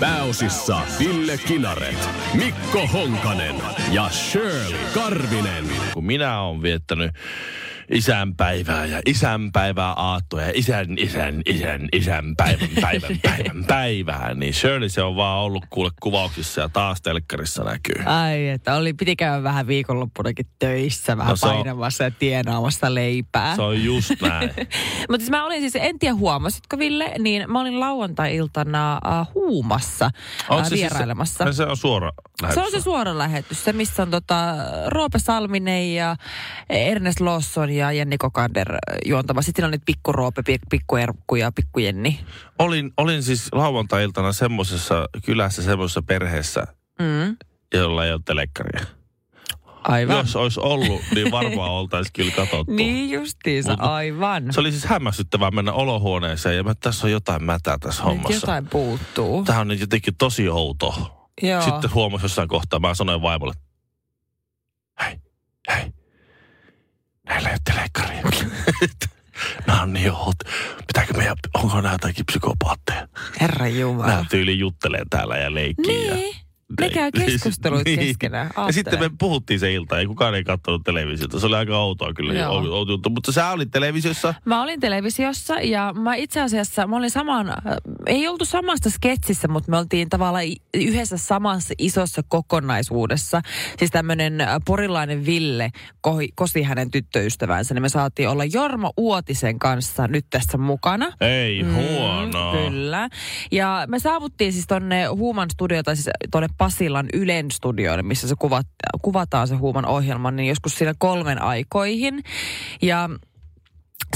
Pääosissa Ville Kinaret, Mikko Honkanen ja Shirley Karvinen. kun minä olen viettänyt isänpäivää ja isänpäivää aattoja ja isän, isän, isän, isän päivän, päivän, päivän, päivää, niin Shirley se on vaan ollut kuule kuvauksissa ja taas telkkarissa näkyy. Ai, että oli, piti käydä vähän viikonloppunakin töissä, vähän No no, se on- painamassa ja tienaamassa leipää. Se on just näin. Mutta siis mä olin siis, en tiedä huomasitko Ville, niin mä olin lauantai-iltana uh, huumassa uh, se siis- vierailemassa. se on suora Se on lähetys. se suora lähetys, se missä on tota, Roope Salminen ja Ernest Lawson ja Jenni Kokander juontama. Sitten siinä on nyt pikku Roope, pik- pikku Erkku ja pikku Jenni. Olin, olin siis lauantai-iltana semmoisessa kylässä, semmoisessa perheessä, Mm. jolla ei ole telekkaria. Aivan. Jos olisi ollut, niin varmaan oltaisiin kyllä katsottu. Niin justiinsa, Mut- aivan. Se oli siis hämmästyttävää mennä olohuoneeseen ja mä, tässä on jotain mätää tässä Nyt hommassa. jotain puuttuu. Tämä on nyt jotenkin tosi outo. Joo. Sitten huomasi jossain kohtaa, mä sanoin vaimolle, hei, hei, näillä ei ole telekkaria. Nämä on niin oot. Pitääkö meidän, onko nämä jotakin psykopaatteja? Herra Jumala. Nämä tyyli juttelee täällä ja leikkii. Ja, Niin. Ne käy keskusteluit keskenään. Ja sitten me puhuttiin se ilta, ei kukaan ei katsonut televisiota. Se oli aika outoa kyllä, outo, juttu. Mutta sä olit televisiossa. Mä olin televisiossa ja mä itse asiassa, mä olin saman, äh, ei oltu samasta sketsissä, mutta me oltiin tavallaan yhdessä samassa isossa kokonaisuudessa. Siis tämmönen äh, porilainen Ville kohi, kosi hänen tyttöystävänsä, niin me saatiin olla Jorma Uotisen kanssa nyt tässä mukana. Ei, huono. Mm, kyllä. Ja me saavuttiin siis tonne Huuman studiota, siis tonne Pasilan Ylen studioille, missä se kuvat, kuvataan se Huuman ohjelma, niin joskus siinä kolmen aikoihin. Ja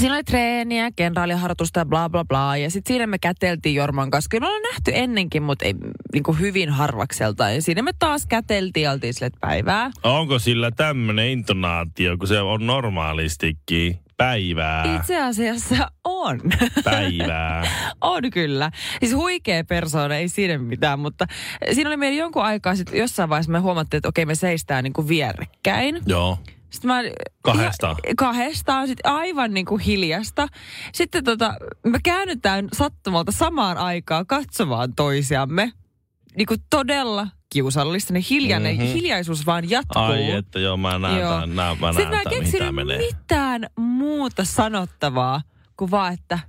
Siinä oli treeniä, kenraaliharjoitusta ja bla bla bla. Ja sitten siinä me käteltiin Jorman kanssa. Kyllä me ollaan nähty ennenkin, mutta ei niin kuin hyvin harvakselta. Ja siinä me taas käteltiin ja oltiin sille, päivää. Onko sillä tämmöinen intonaatio, kun se on normaalistikin? Päivää, Itse asiassa on. päivää. On kyllä. Siis huikea persoona, ei siinä mitään, mutta siinä oli meillä jonkun aikaa sitten jossain vaiheessa me huomattiin, että okei me seistään niin kuin vierekkäin. Joo. Sitten mä, Kahdestaan? Ihan, kahdestaan, sitten aivan niin kuin hiljasta. Sitten tota, me käännytään sattumalta samaan aikaan katsomaan toisiamme. Niin kuin todella kiusallista, niin hiljainen, Mhm. mm-hmm. hiljaisuus vaan jatkuu. Ai että joo, mä näen, Joo. tämän, näen, mä Sitten näen mä en keksinyt menee. mitään muuta sanottavaa kuin vaan, että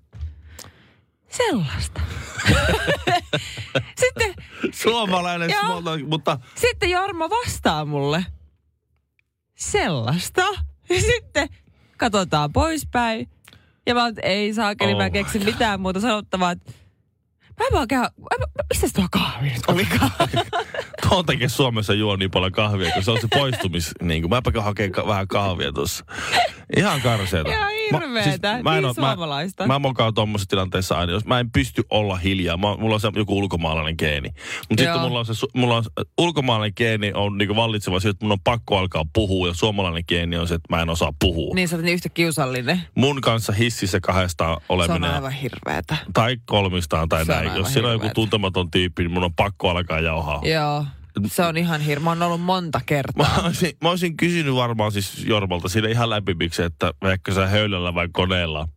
sellaista. sitten, Suomalainen small mutta sitten Jorma vastaa mulle sellaista. Ja sitten katsotaan poispäin. Ja mä oon, ei saakeli, Oh mä keksin mitään muuta sanottavaa. että Mä vaan mä- mä- mistä se tuo kahvi nyt olikaan? tuon takia Suomessa juo niin paljon kahvia, kun se on se poistumis... Niin kuin, mäpä hakee ka- vähän kahvia tuossa. Ihan karseeta. Ihan hirveetä, niin oo- suomalaista. Mä, mä mokaan tuommoisessa tilanteessa aina, jos mä en pysty olla hiljaa. Mä, mulla on se joku ulkomaalainen geeni. Mutta sitten mulla on se, mulla on, ulkomaalainen geeni on niinku vallitseva se, että mun on pakko alkaa puhua. Ja suomalainen geeni on se, että mä en osaa puhua. niin sä oot niin yhtä kiusallinen. Mun kanssa hississä kahdestaan Se on oleminen. aivan hirveetä. Tai kolmistaan tai Se näin. Aivan Jos siellä on joku tuntematon tyyppi, niin mun on pakko alkaa jauhaa. Joo. Se on ihan hirveä. Mä oon ollut monta kertaa. Mä olisin, mä olisin kysynyt varmaan siis Jormalta siinä ihan läpimiksi, että ehkä sä höylällä vai koneella.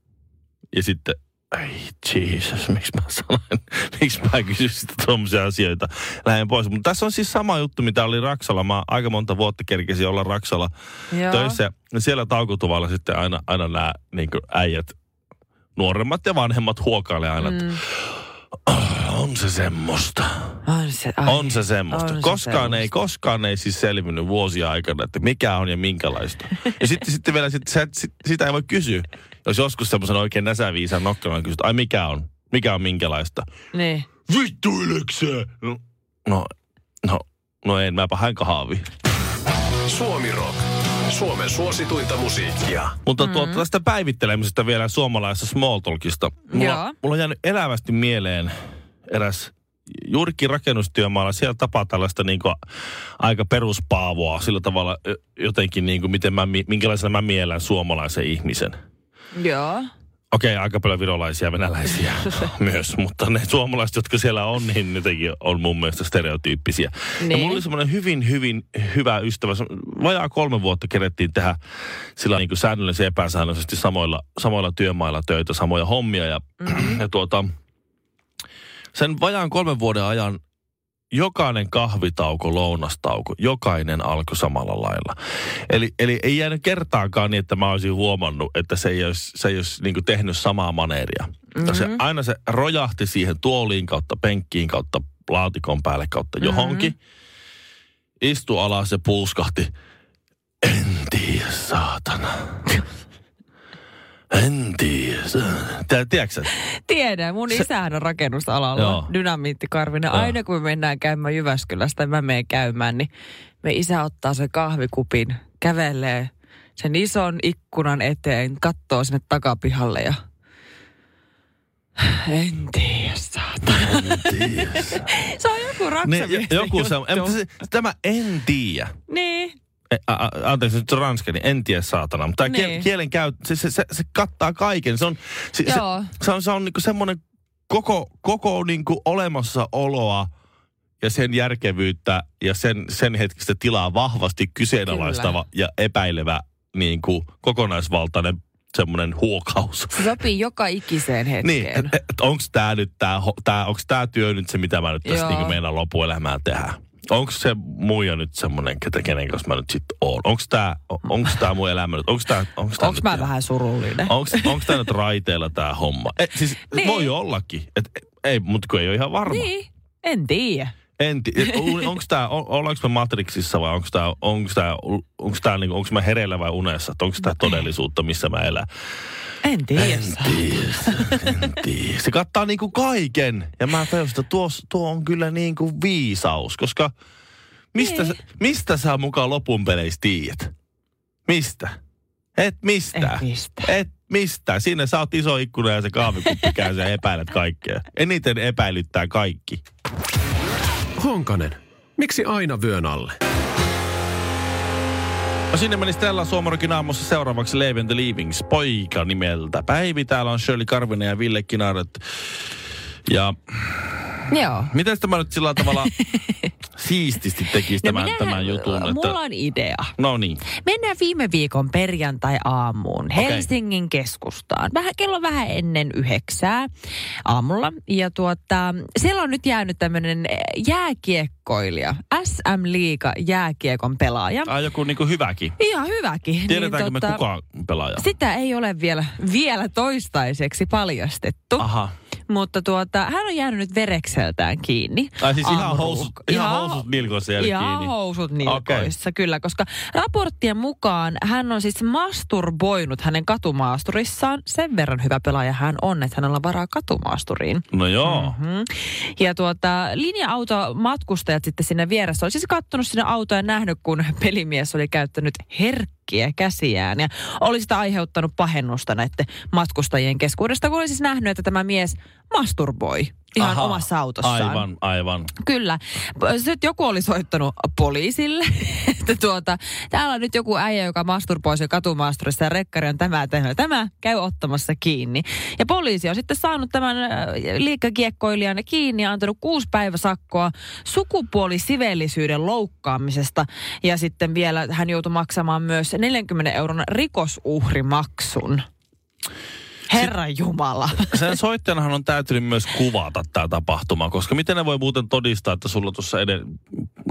Ja sitten, ei Jesus, miksi mä sanoin, miksi mä kysyn sitä tuommoisia asioita. Lähden pois. Mutta tässä on siis sama juttu, mitä oli Raksalla. Mä aika monta vuotta kerkesin olla Raksalla Joo. töissä. Ja siellä taukotuvalla sitten aina, aina nämä niin äijät, nuoremmat ja vanhemmat huokailee aina, Mm. "Ah, on se semmoista. On se, ai, On se semmoista. on se koskaan ei, semmoista. koskaan ei siis selvinnyt vuosia aikana, että mikä on ja minkälaista. Ja sitten, sitten vielä sit, sä, et- sit, sitä ei voi kysyä. Jos joskus semmoisen oikein näsäviisaan nokkalan kysyt, ai mikä on? Mikä on minkälaista? Niin. Vittuileksä? No, no, no, no en, mäpä hän kahaavi. Suomi Rock. Suomen suosituinta musiikkia. Mutta tuota, tästä päivittelemisestä vielä suomalaisesta small talkista. Mulla, Joo. mulla on jäänyt elävästi mieleen eräs juurikin rakennustyömaalla, siellä tapaa tällaista niin kuin, aika peruspaavoa sillä tavalla jotenkin, niin kuin, miten mä, mi- minkälaisena mä miellän suomalaisen ihmisen. Joo. Okei, aika paljon virolaisia ja venäläisiä myös, mutta ne suomalaiset, jotka siellä on, niin jotenkin on mun mielestä stereotyyppisiä. Ja Niin. mulla oli semmoinen hyvin, hyvin hyvä ystävä. Vajaa kolme vuotta kerettiin tehdä sillä niin kuin säännöllisesti ja epäsäännöllisesti samoilla, samoilla työmailla töitä, samoja hommia. Ja, mm-hmm. ja tuota, sen vajaan kolmen vuoden ajan jokainen kahvitauko, lounastauko, jokainen alkoi samalla lailla. Eli, eli ei jäänyt kertaakaan niin, että mä olisin huomannut, että se ei olisi, se ei olisi niin tehnyt samaa maneeria. Mm-hmm. Se, aina se rojahti siihen tuoliin kautta, penkkiin kautta, laatikon päälle kautta johonkin. Mm-hmm. Istu alas ja puuskahti. En tiedä, saatana. En tiedä. Tää, tiedätkö? Tiedän, mun isähän on rakennusalalla, Joo. dynamiittikarvinen. Joo. Aina kun me mennään käymään Jyväskylästä ja mä menen käymään, niin me isä ottaa sen kahvikupin, kävelee sen ison ikkunan eteen, katsoo sinne takapihalle ja en tiedä. En tiedä. Se on joku Niin, raksamies. joku se, tämä en tiedä. Niin, a, a, anteeksi, nyt ranska, niin en tiedä saatana. Mutta tämä Niin. niin. kielen käy, se, se, se, se, kattaa kaiken. Se on, se, se, se on, se on niinku semmoinen koko, koko niinku olemassaoloa ja sen järkevyyttä ja sen, sen hetkistä tilaa vahvasti kyseenalaistava Kyllä. ja epäilevä niinku kokonaisvaltainen semmoinen huokaus. se sopii joka ikiseen hetkeen. Niin, et, et, onko tämä nyt tää, tää, onks tää työ nyt se, mitä mä nyt tässä Joo. niinku meinaan loppuelämää tehdä? Onko se muija nyt semmoinen, ketä, kenen kanssa mä nyt sitten oon? Onko tää, onks tää mun elämä nyt? Onko tää, onks tää Onko nyt mä vähän surullinen? Onko, onko tämä nyt raiteilla tämä homma? E, siis Niin. voi ollakin. Et, ei, mutta kun ei ole ihan varma. Niin, en tiedä. En onko tämä, ollaanko me Matrixissa vai onko tämä, onko tämä, onko tämä, niinku, onko mä hereillä vai unessa? Onko tämä todellisuutta, missä mä elän? En tiedä. En tiedä, en tiedä. Se kattaa niinku kaiken. Ja mä tajusin, että tuo, tuo on kyllä niinku viisaus, koska mistä, Niin. sä, mistä sä mukaan lopun peleissä tiedät? Mistä? Et mistä? Et mistä. Et mistä? Siinä sä oot iso ikkuna ja se kahvikuppi käy ja epäilet kaikkea. Eniten epäilyttää kaikki. Honkanen, miksi aina vyön alle? No sinne meni Stella Suomarokin aamussa seuraavaksi Leave the Leavings poika nimeltä. Päivi, täällä on Shirley Karvinen ja Ville Kinaret. Ja Joo. miten tämä nyt sillä tavalla siististi tekisi tämän, minähän- tämän jutun? Että... Mulla on idea. No niin. Mennään viime viikon perjantai-aamuun Helsingin keskustaan. Vähän, kello vähän ennen yhdeksää aamulla. Ja tuota, siellä on nyt jäänyt tämmöinen jääkiekkoilija, SM Liiga jääkiekon pelaaja. Ai joku niinku hyväkin. Ihan hyväkin. Tiedetäänkö niin, me kuka pelaaja? Sitä ei ole vielä, vielä toistaiseksi paljastettu. Aha. Mutta tuota, hän on jäänyt nyt verekseltään kiinni. Ai siis ihan housut, ihan housut nilkoissa jäänyt Ihan kiinni. housut nilkoissa, kyllä. Koska raporttien mukaan hän on siis masturboinut hänen katumaasturissaan. Sen verran hyvä pelaaja hän on, että hänellä on varaa katumaasturiin. No joo. Mm-hmm. Ja tuota, linja-auto matkustajat sitten sinne vieressä oli siis kattonut sinne autoa ja nähnyt, kun pelimies oli käyttänyt herkkiä käsiään. Ja oli sitä aiheuttanut pahennusta näiden matkustajien keskuudesta, kun oli siis nähnyt, että tämä mies masturboi ihan Aha. omassa autossaan. Aivan, aivan. Kyllä. Sitten joku oli soittanut poliisille, että tuota, täällä on nyt joku äijä, joka masturboi sen katumaasturissa ja rekkari on tämä, tämä, tämä, käy ottamassa kiinni. Ja poliisi on sitten saanut tämän äh, liikkakiekkoilijan kiinni ja antanut kuusi päiväsakkoa sukupuolisivellisyyden loukkaamisesta. Ja sitten vielä hän joutui maksamaan myös 40 euron rikosuhrimaksun. Herran Jumala. Sen soittajanahan on täytynyt myös kuvata tämä tapahtuma, koska miten ne voi muuten todistaa, että sulla tuossa eden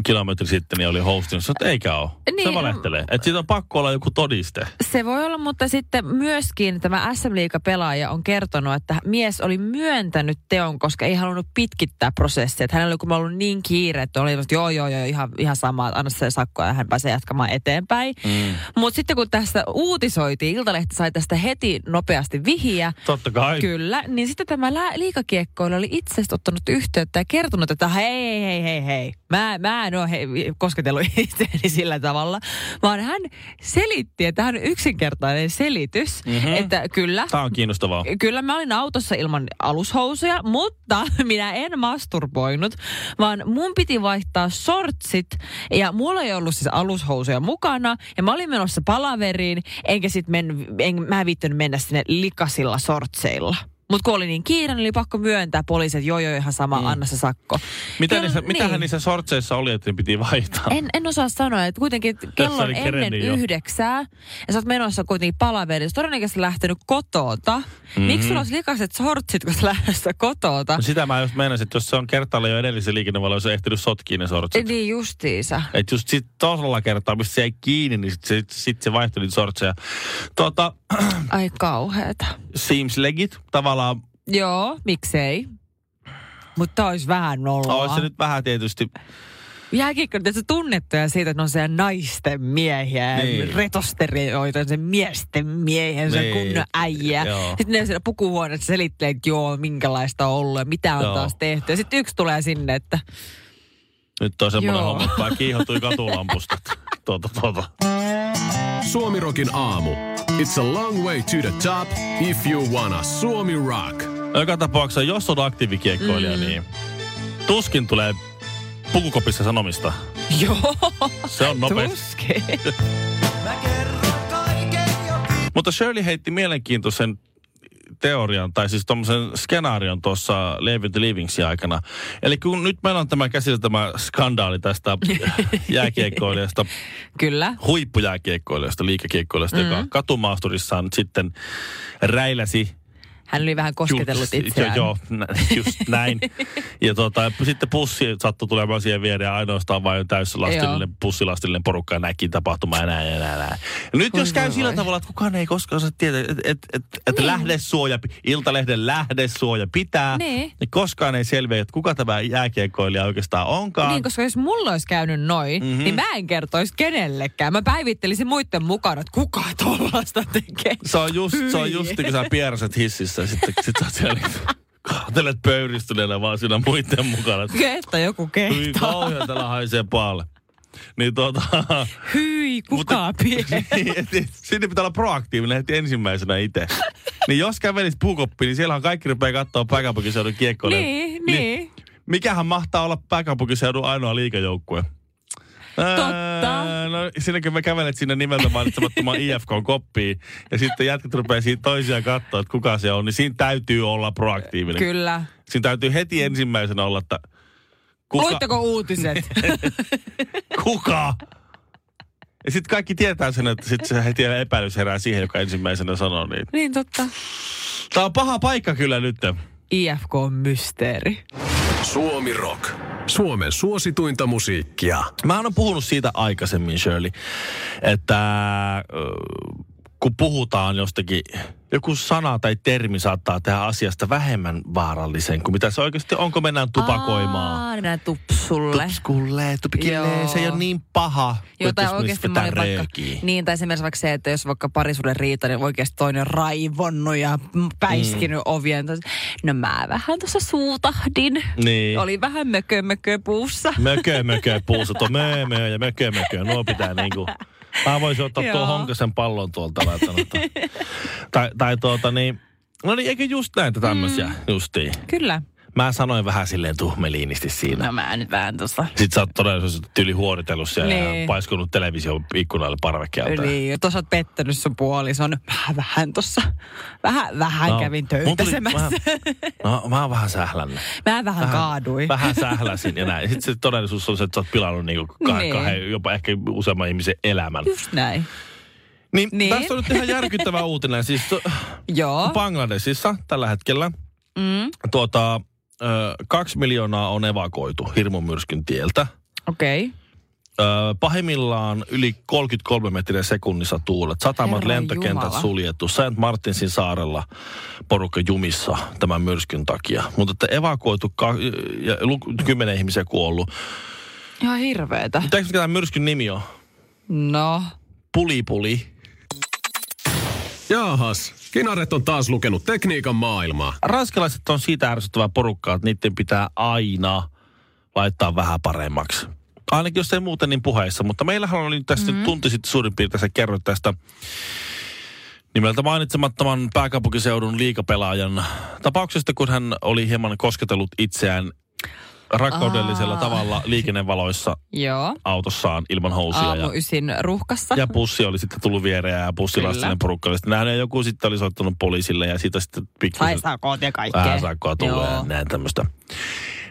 kilometri sitten niin oli hostin, että eikä ole. Niin, se valehtelee. Että siitä on pakko olla joku todiste. Se voi olla, mutta sitten myöskin tämä SM pelaaja on kertonut, että mies oli myöntänyt teon, koska ei halunnut pitkittää prosessia. Että hänellä oli ollut niin kiire, että oli, että joo, joo, joo, ihan, ihan sama, että anna se sakko ja hän pääsee jatkamaan eteenpäin. Mm. Mutta sitten kun tästä uutisoitiin, Iltalehti sai tästä heti nopeasti vihjeen äijä. Totta kai. Kyllä, niin sitten tämä liikakiekkoilu oli itse ottanut yhteyttä ja kertonut, että hei, hei, hei, hei. Mä, mä en ole hei, kosketellut itseäni sillä tavalla, vaan hän selitti, että hän on yksinkertainen selitys, mm-hmm. että kyllä, Tämä on kiinnostavaa. Kyllä mä olin autossa ilman alushousuja, mutta minä en masturboinut, vaan mun piti vaihtaa sortsit ja mulla ei ollut siis alushousuja mukana ja mä olin menossa palaveriin, enkä sit men, en, mä en viittynyt mennä sinne likasilla sortseilla. Mutta kun oli niin kiire, niin oli pakko myöntää poliisit, joo joo ihan sama, mm. anna se sakko. Mitä niissä, Mitähän niissä sortseissa oli, että ne piti vaihtaa? en, en osaa sanoa, että kuitenkin että kello on ennen jo. yhdeksää ja sä oot menossa kuitenkin palaveriin. Todennäköisesti lähtenyt kotoota. Mm-hmm. Miksi sulla olisi likaset sortsit, kun sä lähdössä kotoota? No sitä mä just meinasin, että jos se on kertaalle jo edellisen liikennevalo, se on ehtinyt sotkiin ne sortsit. Niin justiinsa. Että just sit tosella kertaa, mistä se ei kiinni, niin sit se, sit se vaihtoi niitä sortseja. Tota, Ai kauheeta. seems legit, tavallaan Joo, miksei. Mutta olisi vähän nollaa. olisi se nyt vähän tietysti, Jääkiekko on tunnettuja siitä, että ne on se naisten miehiä, Niin. niin. retosterioita, se miesten miehiä, se Niin. kunnon äijä. Joo. Sitten ne siellä pukuhuoneessa selittelee, että joo, minkälaista on ollut ja mitä on Joo. taas tehty. Ja sitten yksi tulee sinne, että nyt on semmoinen homma, että kiihotui katulampusta. tuota, tuota. Suomirokin aamu. It's a long way to the top if you wanna Suomi rock. Joka tapauksessa, jos on aktiivikiekkoilija, mm. niin tuskin tulee pukukopissa sanomista. joo, Se on nopeasti. tuskin. Mutta Shirley heitti mielenkiintoisen teorian, tai siis tuommoisen skenaarion tuossa Leave the Livingsin aikana. Eli kun nyt meillä on tämä käsillä tämä skandaali tästä jääkiekkoilijasta, Kyllä. huippujääkiekkoilijasta, liikakiekkoilijasta, mm-hmm. joka katumaasturissaan sitten räiläsi Hän oli vähän kosketellut Just- itseään. Joo, joo nä- just näin. ja tota, sitten pussi sattui tulemaan siihen viereen ja ainoastaan vain täyslastillinen, pussilastillinen porukka näki tapahtumaa ja näin ja näin. näin. Ja nyt jos käy voi sillä voi. tavalla, että kukaan ei koskaan osaa tietää, että et, et, et Niin. lähdesuoja, Iltalehden lähdesuoja pitää, Niin. niin koskaan ei selviä, että kuka tämä jääkiekkoilija oikeastaan onkaan. Niin, koska jos mulla olisi käynyt noin, Mhm. mm-hmm. niin mä en kertoisi kenellekään. Mä päivittelisin muiden mukana, että kuka tollasta tekee. Se on just, se on just kun sä hississä ja sitten sit sä siellä niin kahtelet pöyristyneenä vaan siinä muiden mukana. Että joku Hyi kehtaa. kauhean, täällä haisee paalle. Niin tota... Hyi, kuka pie. niin, sinne pitää olla proaktiivinen heti ensimmäisenä itse. Niin jos kävelis puukoppiin, niin siellähän kaikki rupeaa katsoa pääkaupunkiseudun kiekkoille. niin, niin. Mikähän mahtaa olla pääkaupunkiseudun ainoa liikajoukkue? Totta. No sinnekin me kävelet sinne nimeltä mainitsemattomaan IFK-koppiin ja sitten jätkät rupeaa siitä toisiaan katsoa, että kuka se on, niin siinä täytyy olla proaktiivinen. Kyllä. Siinä täytyy heti ensimmäisenä olla, että kuka, Luitteko uutiset? kuka? Ja sitten kaikki tietää sen, että sitten se heti epäilys herää siihen, joka ensimmäisenä sanoo niin. niin totta. Tämä on paha paikka kyllä nyt. IFK on mysteeri. Suomi rock. Suomen suosituinta musiikkia. Mä oon puhunut siitä aikaisemmin, Shirley, että kun puhutaan jostakin, joku sana tai termi saattaa tehdä asiasta vähemmän vaarallisen kuin mitä se oikeasti on, kun mennään tupakoimaan. Aa, niin mennään tupsulle. Tupskulle, tupikille, Joo. se ei ole niin paha, Joo, tai oikeasti mä vaikka, niin, tai esimerkiksi vaikka se, että jos vaikka parisuuden riita, niin oikeasti toinen on raivonnut ja päiskinyt mm. ovien. No mä vähän tuossa suutahdin. Niin. Oli vähän mökö mökö puussa. Mökö, mökö, puusut on möö, möö ja mökö, mökö. Nuo pitää niinku... Mä voisin ottaa tuon. Honkasen pallon tuolta tai, tai tuota niin... No niin, eikö just näitä tämmöisiä mm. justiin? Kyllä. Mä sanoin vähän silleen tuhmeliinisti siinä. No mä nyt vähän tuossa. Sitten sä oot todellisuudessa tyli huoritellut siellä ja Niin. paiskunut television ikkunalle parvekkeelta. Niin, tuossa oot pettänyt sun puolison. Mä vähän tuossa, vähän, vähän No, kävin töytäsemässä. vähän- No mä oon vähän sählännyt. Mä vähän kaaduin. Vähän sähläsin ja näin. Sitten se todellisuus on se, että sä oot pilannut niinku kah- Niin. kahden, jopa ehkä useamman ihmisen elämän. Just näin. Niin, Niin. tästä on nyt ihan järkyttävä uutinen. Siis to, Joo. Bangladesissa tällä hetkellä Mm, tuota, ö, kaksi miljoonaa on evakoitu hirmumyrskyn tieltä. Okei. Okay. Ö, pahimmillaan yli 33 metriä sekunnissa tuulet. Satamat Herran lentokentät Jumala. suljettu. St. Martinsin saarella porukka jumissa tämän myrskyn takia. Mutta että evakuoitu ka- ja lu- kymmenen ihmisiä kuollut. Ihan hirveetä. Tiedätkö mikä tämän myrskyn nimi on? No. Puli puli. Jaahas, Kinaret on taas lukenut tekniikan maailmaa. Ranskalaiset on siitä ärsyttävää porukkaa, että niiden pitää aina laittaa vähän paremmaksi. Ainakin jos ei muuten niin puheissa, mutta meillähän oli tässä mm-hmm. nyt tunti sitten suurin piirtein se kerroit tästä nimeltä mainitsemattoman pääkaupunkiseudun liikapelaajan tapauksesta, kun hän oli hieman kosketellut itseään rakkaudellisella Aa. tavalla liikennevaloissa Joo. autossaan ilman housuja. Ja, Aamu ysin ruuhkassa. ja bussi oli sitten tullut viereen ja bussilastinen Kyllä. porukka oli sitten ja joku sitten oli soittanut poliisille ja siitä sitten pikkusen Sai sakot ja kaikkea. vähän sakkoa tulee ja Joo. näin tämmöistä.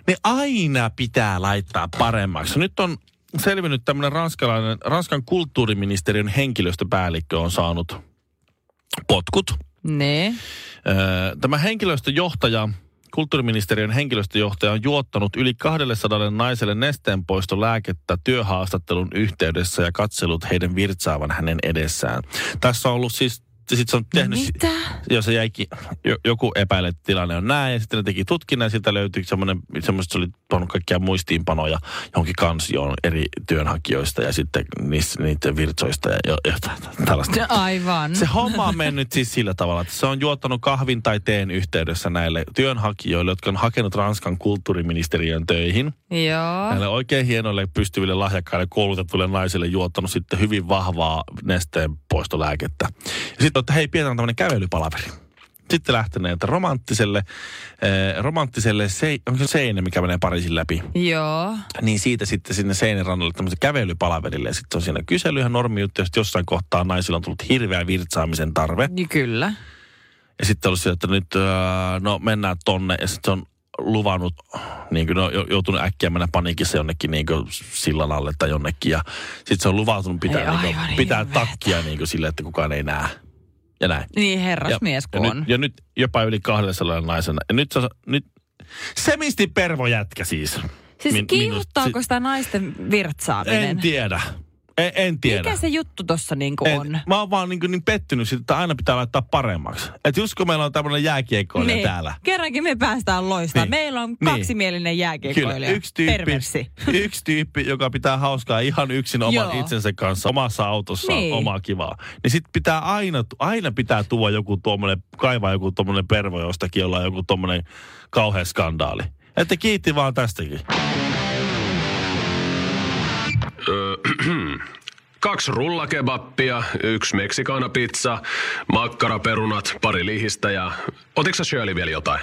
Niin aina pitää laittaa paremmaksi. Nyt on selvinnyt tämmöinen ranskalainen, Ranskan kulttuuriministeriön henkilöstöpäällikkö on saanut potkut. Ne. Öö, Tämä henkilöstöjohtaja, kulttuuriministeriön henkilöstöjohtaja on juottanut yli 200 naiselle nesteenpoistolääkettä työhaastattelun yhteydessä ja katsellut heidän virtsaavan hänen edessään. Tässä on ollut siis, sit se on tehnyt... Mitä? Joo, se jäikin, jo, joku epäilee, että tilanne on näin, ja sitten ne teki tutkinnan, ja sieltä löytyi semmoinen, semmoista, se oli tuonut kaikkia muistiinpanoja johonkin kansioon eri työnhakijoista, ja sitten niistä, niiden virtsoista, ja jo- jotain tällaista. Aivan. Se homma on mennyt siis sillä tavalla, että se on juottanut kahvin tai teen yhteydessä näille työnhakijoille, jotka on hakenut Ranskan kulttuuriministeriön töihin. Joo. Näille oikein hienoille, pystyville, lahjakkaille, koulutetuille naisille juottanut sitten hyvin vahvaa nesteen poistolääkettä. Ja sitten, että hei, pidetään tämmöinen kävelypalaveri. Sitten lähteneet romanttiselle, eh, romanttiselle se, onko se seinä, mikä menee Pariisin läpi. Joo. Niin siitä sitten sinne seinän rannalle tämmöisen kävelypalaverille. Ja sitten on siinä kysely ja normijuttu, ja jossain kohtaa naisilla on tullut hirveä virtsaamisen tarve. Niin kyllä. Ja sitten olisi että nyt öö, no mennään tonne ja sitten se on luvannut, niin kuin, no, jo- joutunut äkkiä mennä paniikissa jonnekin niin kuin sillan alle tai jonnekin. Ja sitten se on luvautunut pitää, Ei, niin kuin, pitää takkia niin kuin sille, että kukaan ei näe. Ja näin. Niin herrasmies ja, kun ja, on. nyt, ja nyt jopa yli 200 naisena. Ja nyt, se, nyt semisti pervojätkä siis. Siis Min- kiihottaako sitä naisten virtsaaminen? En tiedä. En, en tiedä. Mikä se juttu tossa niinku En, on? Mä oon vaan niin, niin pettynyt siitä, että aina pitää laittaa paremmaksi. Että just kun meillä on tämmöinen jääkiekkoilija täällä. Niin. Kerrankin me päästään loistamaan. Niin. Meillä on Niin. kaksimielinen jääkiekkoilija. Kyllä, yksi tyyppi, Perversi. yksi tyyppi, joka pitää hauskaa ihan yksin oman Joo. itsensä kanssa, omassa autossaan, Niin. omaa kivaa. Niin sit pitää aina, aina pitää tuoda joku tuommoinen, kaivaa joku tuommoinen pervo jostakin, jolla on joku tuommoinen kauhea skandaali. Että kiitti vaan tästäkin. Kaksi rullakebappia, yksi meksikaanapizza, makkaraperunat, pari lihistä ja... Otitko Shirley vielä jotain?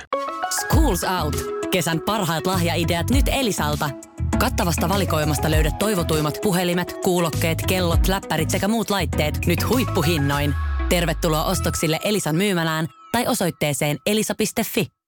Schools Out. Kesän parhaat lahjaideat nyt Elisalta. Kattavasta valikoimasta löydät toivotuimmat puhelimet, kuulokkeet, kellot, läppärit sekä muut laitteet nyt huippuhinnoin. Tervetuloa ostoksille Elisan myymälään tai osoitteeseen elisa.fi.